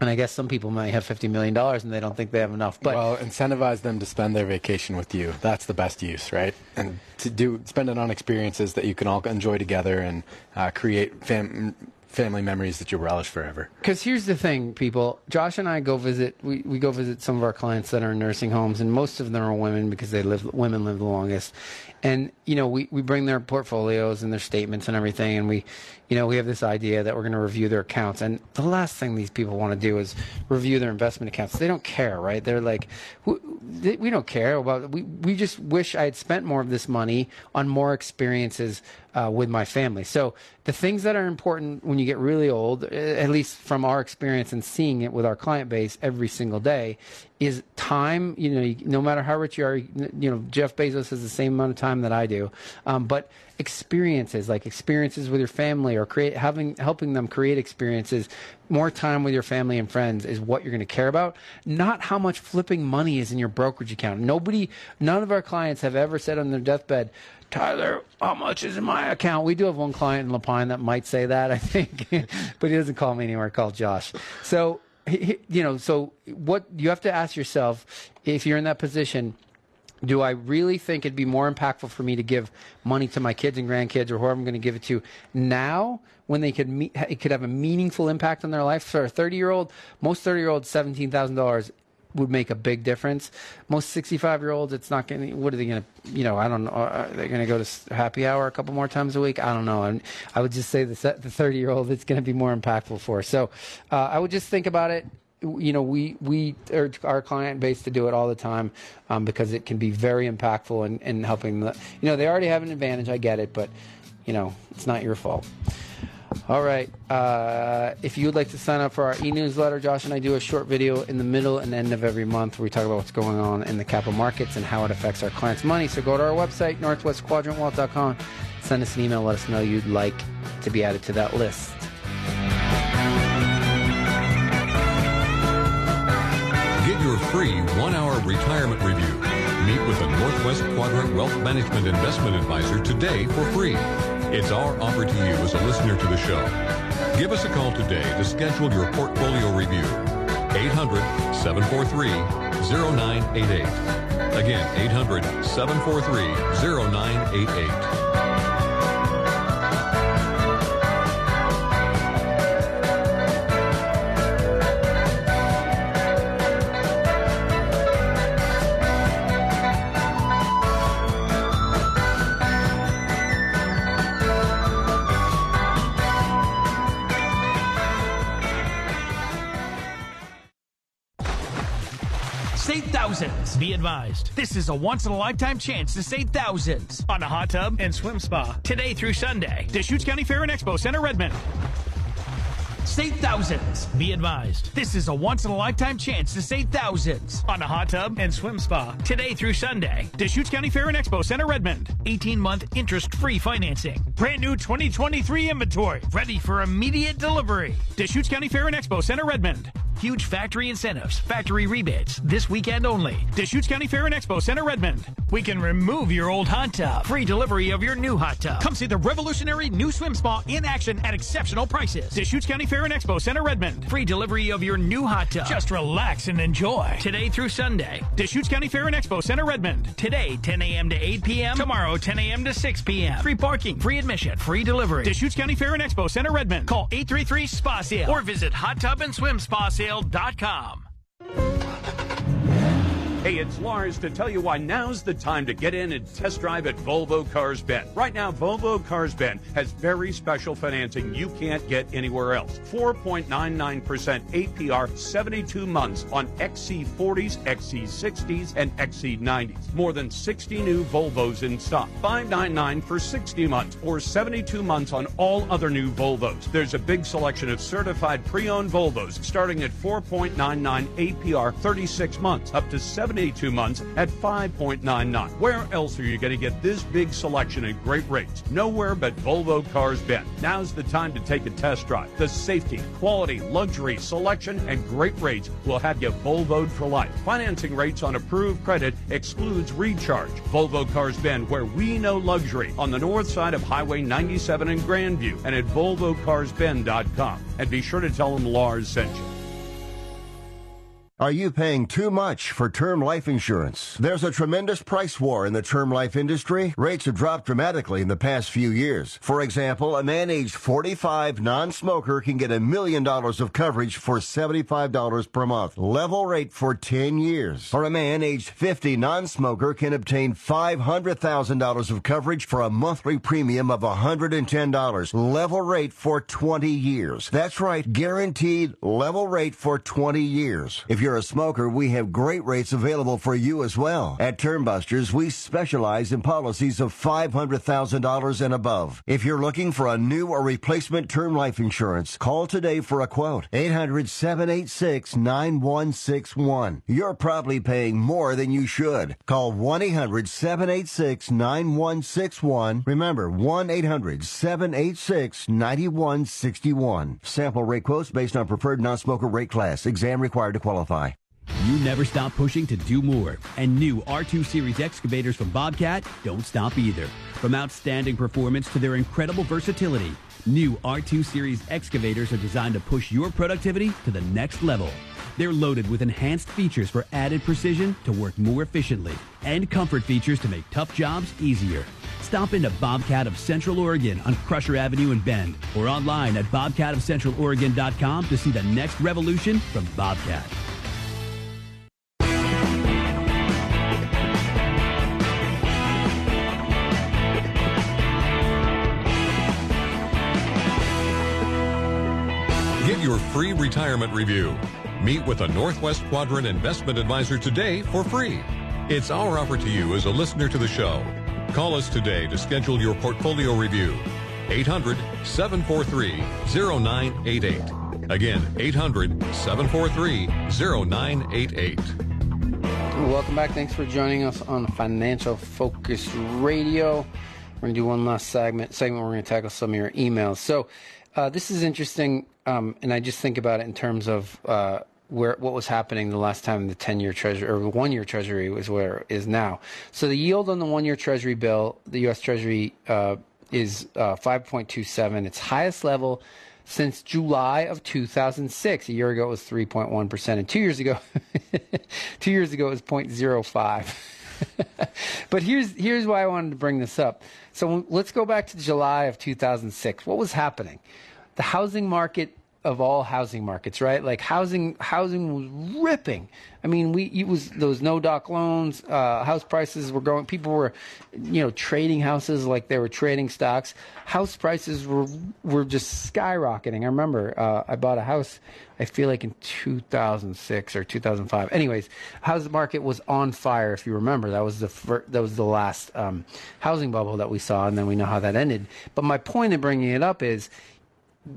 B: And I guess some people might have fifty million dollars and they don't think they have enough. But
C: well, incentivize them to spend their vacation with you. That's the best use, right? And to do spend it on experiences that you can all enjoy together and uh, create fam- family memories that you'll relish forever.
B: Because here's the thing, people. Josh and I go visit. We, we go visit some of our clients that are in nursing homes, and most of them are women because they live. Women live the longest, and you know we, we bring their portfolios and their statements and everything, and we, you know, we have this idea that we're going to review their accounts, and the last thing these people want to do is review their investment accounts. They don't care, right? They're like, we, don't care about. We we just wish I had spent more of this money on more experiences uh, with my family. So the things that are important when you get really old, uh, at least from our experience and seeing it with our client base every single day, is time. You know, no matter how rich you are, you know, Jeff Bezos has the same amount of time that I do, um, but experiences like experiences with your family or create having helping them create experiences more time with your family and friends is what you're going to care about not how much flipping money is in your brokerage account nobody none of our clients have ever said on their deathbed Tyler, how much is in my account? We do have one client in La Pine that might say that, I think, *laughs* but he doesn't call me anymore. Call Josh. So, you know, so what you have to ask yourself if you're in that position, do I really think it'd be more impactful for me to give money to my kids and grandkids or whoever I'm going to give it to now when they could meet, it could have a meaningful impact on their life? For a 30 year old, most 30 year olds, $17,000 would make a big difference. Most 65 year olds, it's not going to, what are they going to, you know, I don't know. Are they going to go to happy hour a couple more times a week? I don't know. And I would just say the, the 30 year old, it's going to be more impactful for. So uh, I would just think about it you know, we we urge our client base to do it all the time um, because it can be very impactful in, in helping the. You know, they already have an advantage. I get it, but you know, it's not your fault. All right. Uh, if you would like to sign up for our e-newsletter, Josh and I do a short video in the middle and end of every month where we talk about what's going on in the capital markets and how it affects our clients' money. So go to our website, northwestquadrantwealth.com, send us an email, let us know you'd like to be added to that list.
A: Get your free one-hour retirement review. Meet with a Northwest Quadrant Wealth Management Investment Advisor today for free. It's our offer to you as a listener to the show. Give us a call today to schedule your portfolio review. 800-743-0988. Again, 800-743-0988.
R: This is a once in a lifetime chance to save thousands on a hot tub and swim spa today through Sunday. Deschutes County Fair and Expo Center, Redmond. Save thousands. Be advised, this is a once in a lifetime chance to save thousands on a hot tub and swim spa today through Sunday. Deschutes County Fair and Expo Center, Redmond. 18 month interest free financing. Brand new 2023 inventory ready for immediate delivery. Deschutes County Fair and Expo Center, Redmond. Huge factory incentives, factory rebates, this weekend only. Deschutes County Fair and Expo Center, Redmond. We can remove your old hot tub. Free delivery of your new hot tub. Come see the revolutionary new swim spa in action at exceptional prices. Deschutes County Fair and Expo Center, Redmond. Free delivery of your new hot tub. Just relax and enjoy. Today through Sunday. Deschutes County Fair and Expo Center, Redmond. Today, 10 a.m. to 8 p.m. Tomorrow, 10 a.m. to 6 p.m. Free parking, free admission, free delivery. Deschutes County Fair and Expo Center, Redmond. Call 833 SPA Sale or visit hottubandSwimSpaSale.com.
S: Hey, it's Lars to tell you why now's the time to get in and test drive at Volvo Cars Bend. Right now, Volvo Cars Bend has very special financing you can't get anywhere else. 4.99% APR, 72 months on XC40s, XC60s, and XC90s. More than 60 new Volvos in stock. 599 for 60 months or 72 months on all other new Volvos. There's a big selection of certified pre-owned Volvos starting at 4.99 APR, 36 months, up to 72 months at 5.99. Where else are you going to get this big selection at great rates? Nowhere but Volvo Cars Bend. Now's the time to take a test drive. The safety, quality, luxury, selection, and great rates will have you Volvoed for life. Financing rates on approved credit excludes recharge. Volvo Cars Bend, where we know luxury, on the north side of Highway 97 in Grandview and at VolvoCarsBend.com. And be sure to tell them Lars sent you.
Q: Are you paying too much for term life insurance? There's a tremendous price war in the term life industry. Rates have dropped dramatically in the past few years. For example, a man aged 45 non-smoker can get a million dollars of coverage for $75 per month. Level rate for 10 years. Or a man aged 50 non-smoker can obtain $500,000 of coverage for a monthly premium of $110. Level rate for 20 years. That's right, guaranteed level rate for 20 years. If you're a smoker, we have great rates available for you as well. At Termbusters, we specialize in policies of $500,000 and above. If you're looking for a new or replacement term life insurance, call today for a quote. 800-786-9161. You're probably paying more than you should. Call 1-800-786-9161. Remember, 1-800-786-9161. Sample rate quotes based on preferred non-smoker rate class. Exam required to qualify.
T: You never stop pushing to do more. And new R2 Series excavators from Bobcat don't stop either. From outstanding performance to their incredible versatility, new R2 Series excavators are designed to push your productivity to the next level. They're loaded with enhanced features for added precision to work more efficiently and comfort features to make tough jobs easier. Stop into Bobcat of Central Oregon on Crusher Avenue in Bend or online at bobcatofcentraloregon.com to see the next revolution from Bobcat.
A: Get your free retirement review. Meet with a Northwest Quadrant investment advisor today for free. It's our offer to you as a listener to the show. Call us today to schedule your portfolio review. 800 743 0988. Again, 800 743 0988.
B: Welcome back. Thanks for joining us on Financial Focus Radio. We're going to do one last segment. Segment we're going to tackle some of your emails. So, uh, this is interesting, um, and I just think about it in terms of uh, where what was happening the last time the ten-year treasury or one-year treasury was where it is now. So the yield on the one-year treasury bill, the U.S. Treasury, uh, is uh, 5.27, its highest level since July of 2006. A year ago it was 3.1 percent, and two years ago, *laughs* two years ago it was 0.05. *laughs* *laughs* but here's here's why I wanted to bring this up. So let's go back to July of 2006. What was happening? The housing market of all housing markets, right? Like housing, housing was ripping. I mean, we it was those no doc loans, uh, house prices were going. People were, you know, trading houses like they were trading stocks. House prices were were just skyrocketing. I remember uh, I bought a house. I feel like in 2006 or 2005. Anyways, housing market was on fire. If you remember, that was the fir- that was the last um, housing bubble that we saw, and then we know how that ended. But my point in bringing it up is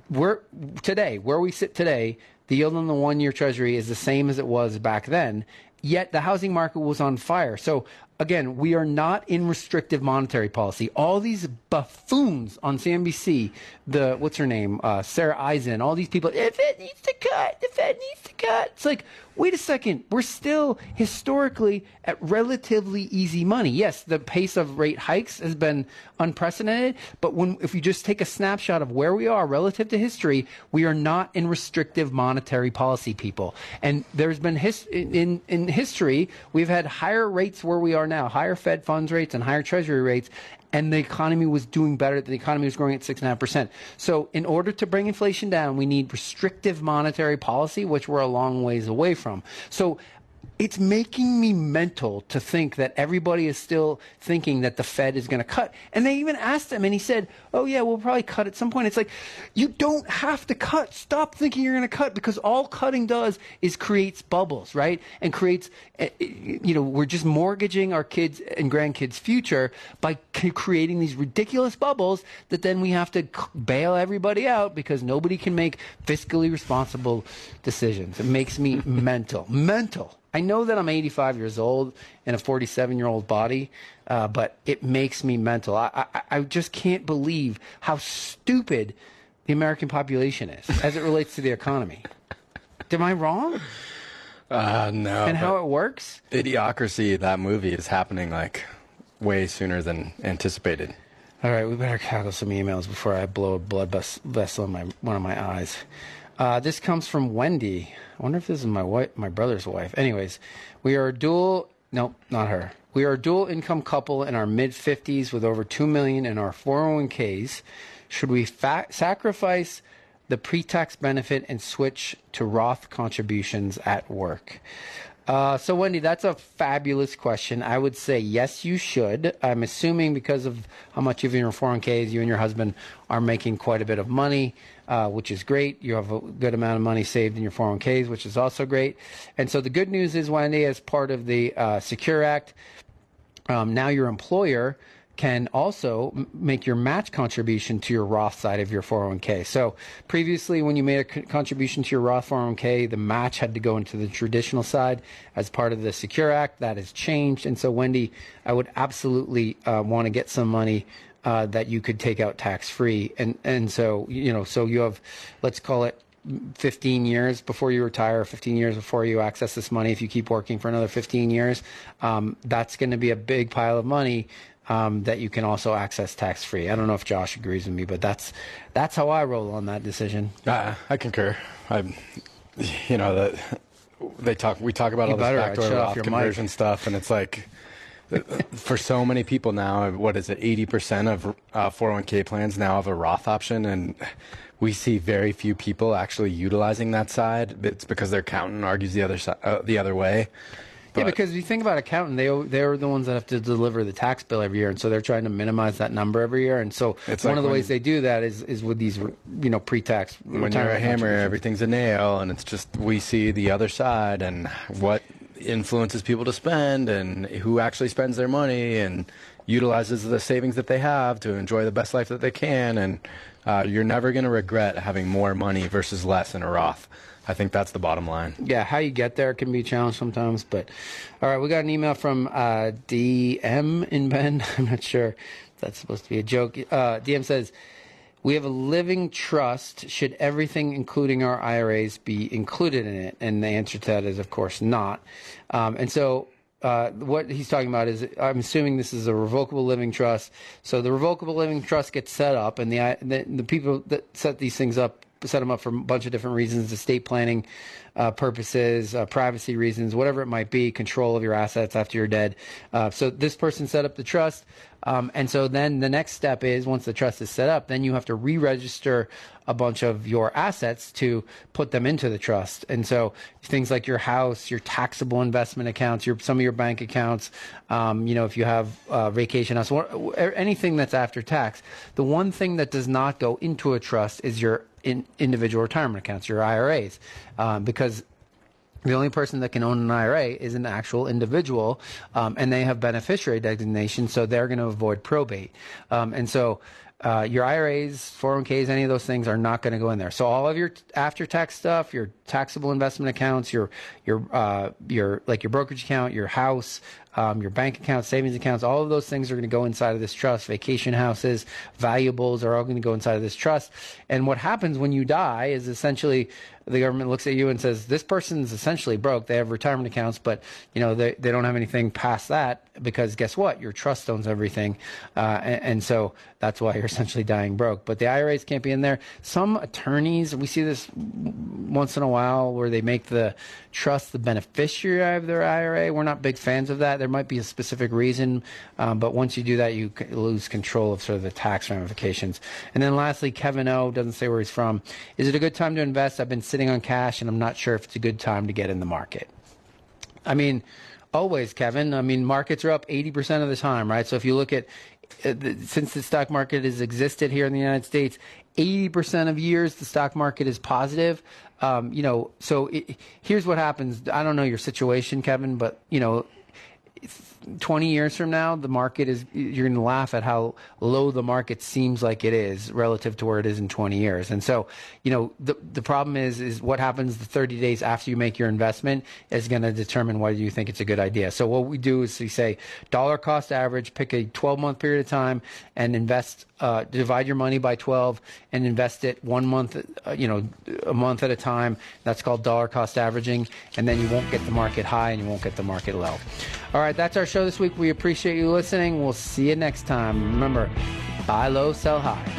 B: we're today where we sit today the yield on the one year treasury is the same as it was back then yet the housing market was on fire so again we are not in restrictive monetary policy. All these buffoons on CNBC the what's her name uh, Sarah Eisen all these people the Fed needs to cut the Fed needs to cut. It's like wait a second we're still historically at relatively easy money. Yes the pace of rate hikes has been unprecedented but when if you just take a snapshot of where we are relative to history we are not in restrictive monetary policy people. And there's been his, in in history we've had higher rates where we are now higher fed funds rates and higher treasury rates and the economy was doing better. The economy was growing at six and a half percent. So, in order to bring inflation down, we need restrictive monetary policy, which we're a long ways away from. So, it's making me mental to think that everybody is still thinking that the Fed is going to cut. And they even asked him, and he said, Oh, yeah, we'll probably cut at some point. It's like, you don't have to cut. Stop thinking you're going to cut because all cutting does is creates bubbles, right? And creates, eh, eh, you know, we're just mortgaging our kids' and grandkids' future by creating these ridiculous bubbles that then we have to bail everybody out because nobody can make fiscally responsible decisions. It makes me *laughs* mental. Mental. I know that I'm 85 years old in a 47 year old body, uh, but it makes me mental. I, I, I just can't believe how stupid the American population is as it relates to the economy. Am I wrong?
C: Uh, no.
B: and how it works?
C: Idiocracy, that movie, is happening like way sooner than anticipated.
B: All right, we better tackle some emails before I blow a blood ves- vessel in my one of my eyes. Uh, this comes from Wendy. I wonder if this is my wife, my brother's wife. Anyways, we are a dual. Nope, not her. We are a dual income couple in our mid 50s with over two million in our 401ks. Should we fa- sacrifice the pre-tax benefit and switch to Roth contributions at work? Uh, so, Wendy, that's a fabulous question. I would say yes, you should. I'm assuming because of how much of your 401ks you and your husband are making quite a bit of money, uh, which is great. You have a good amount of money saved in your 401ks, which is also great. And so, the good news is, Wendy, as part of the uh, Secure Act, um, now your employer can also m- make your match contribution to your Roth side of your 401k. So previously, when you made a c- contribution to your Roth 401k, the match had to go into the traditional side as part of the Secure Act. That has changed. And so, Wendy, I would absolutely uh, want to get some money. Uh, that you could take out tax free, and and so you know, so you have, let's call it 15 years before you retire, 15 years before you access this money, if you keep working for another 15 years, um, that's going to be a big pile of money um, that you can also access tax free. I don't know if Josh agrees with me, but that's that's how I roll on that decision.
C: Uh, I concur. I, you know, that they talk. We talk about
B: You
C: all this backdoor Roth conversion
B: mic.
C: stuff, and it's like. For so many people now, what is it? Eighty percent of uh, 401k plans now have a Roth option, and we see very few people actually utilizing that side. It's because their accountant argues the other side, uh, the other way.
B: Yeah, because if you think about accountant, they they're the ones that have to deliver the tax bill every year, and so they're trying to minimize that number every year. And so
C: It's
B: one
C: like
B: of the ways they do that is is with these you know pre-tax.
C: when you're a hammer, everything's a nail, and it's just we see the other side and what influences people to spend and who actually spends their money and utilizes the savings that they have to enjoy the best life that they can. And uh, you're never going to regret having more money versus less in a Roth. I think that's the bottom line.
B: yeah, how you get there can be a challenge sometimes. But all right, we got an email from uh, DM in Bend. *laughs* I'm not sure that's supposed to be a joke. Uh, DM says, "We have a living trust. Should everything, including our IRAs, be included in it?" And the answer to that is, of course, not. Um, and so. Uh, what he's talking about is, I'm assuming this is a revocable living trust. So the revocable living trust gets set up, and the the, the people that set these things up set them up for a bunch of different reasons, estate planning uh, purposes, uh, privacy reasons, whatever it might be, control of your assets after you're dead. Uh, so this person set up the trust. Um, and so then the next step is once the trust is set up, then you have to re-register a bunch of your assets to put them into the trust. And so things like your house, your taxable investment accounts, your some of your bank accounts, um, you know, if you have uh, vacation house, anything that's after tax. The one thing that does not go into a trust is your in individual retirement accounts, your IRAs, um, because the only person that can own an IRA is an actual individual, um, and they have beneficiary designation, so they're going to avoid probate. Um, and so uh, your IRAs, 401ks, any of those things are not going to go in there. So all of your after tax stuff, your taxable investment accounts, your your uh, your like your brokerage account, your house, um, your bank accounts, savings accounts, all of those things are going to go inside of this trust. Vacation houses, valuables are all going to go inside of this trust. And what happens when you die is essentially the government looks at you and says, this person's essentially broke. They have retirement accounts, but you know they, they don't have anything past that because guess what? Your trust owns everything, uh, and, and, so that's why *laughs* you're essentially dying broke. But the IRAs can't be in there. Some attorneys, we see this once in a while, where they make the trust the beneficiary of their IRA. We're not big fans of that. There might be a specific reason, um, but once you do that, you lose control of sort of the tax ramifications. And then lastly, Kevin O doesn't say where he's from. Is it a good time to invest? I've been sitting on cash, and I'm not sure if it's a good time to get in the market. I mean, always, Kevin. I mean, markets are up 80% of the time, right? So if you look at uh, since the stock market has existed here in the United States, 80% of years the stock market is positive. Um, you know, so it, here's what happens. I don't know your situation, Kevin, but you know, 20 years from now, the market is, you're going to laugh at how low the market seems like it is relative to where it is in 20 years. And so, you know, the, the problem is, is what happens the 30 days after you make your investment is going to determine whether you think it's a good idea. So what we do is we say dollar cost average, pick a 12 month period of time and invest, uh, divide your money by 12 and invest it one month, uh, you know, a month at a time. That's called dollar cost averaging. And then you won't get the market high and you won't get the market low. All right, that's our show this week. We appreciate you listening. We'll see you next time. Remember, buy low, sell high.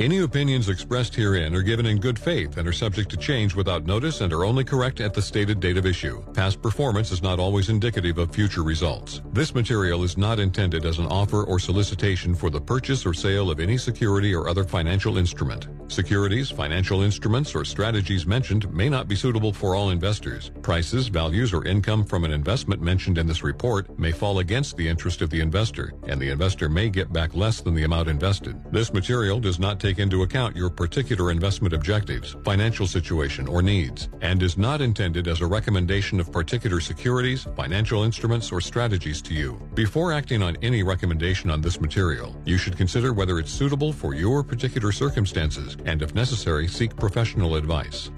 A: Any opinions expressed herein are given in good faith and are subject to change without notice and are only correct at the stated date of issue. Past performance is not always indicative of future results. This material is not intended as an offer or solicitation for the purchase or sale of any security or other financial instrument. Securities, financial instruments, or strategies mentioned may not be suitable for all investors. Prices, values, or income from an investment mentioned in this report may fall against the interest of the investor, and the investor may get back less than the amount invested. This material does not take into account your particular investment objectives, financial situation, or needs, and is not intended as a recommendation of particular securities, financial instruments, or strategies to you. Before acting on any recommendation on this material, you should consider whether it's suitable for your particular circumstances and, if necessary, seek professional advice.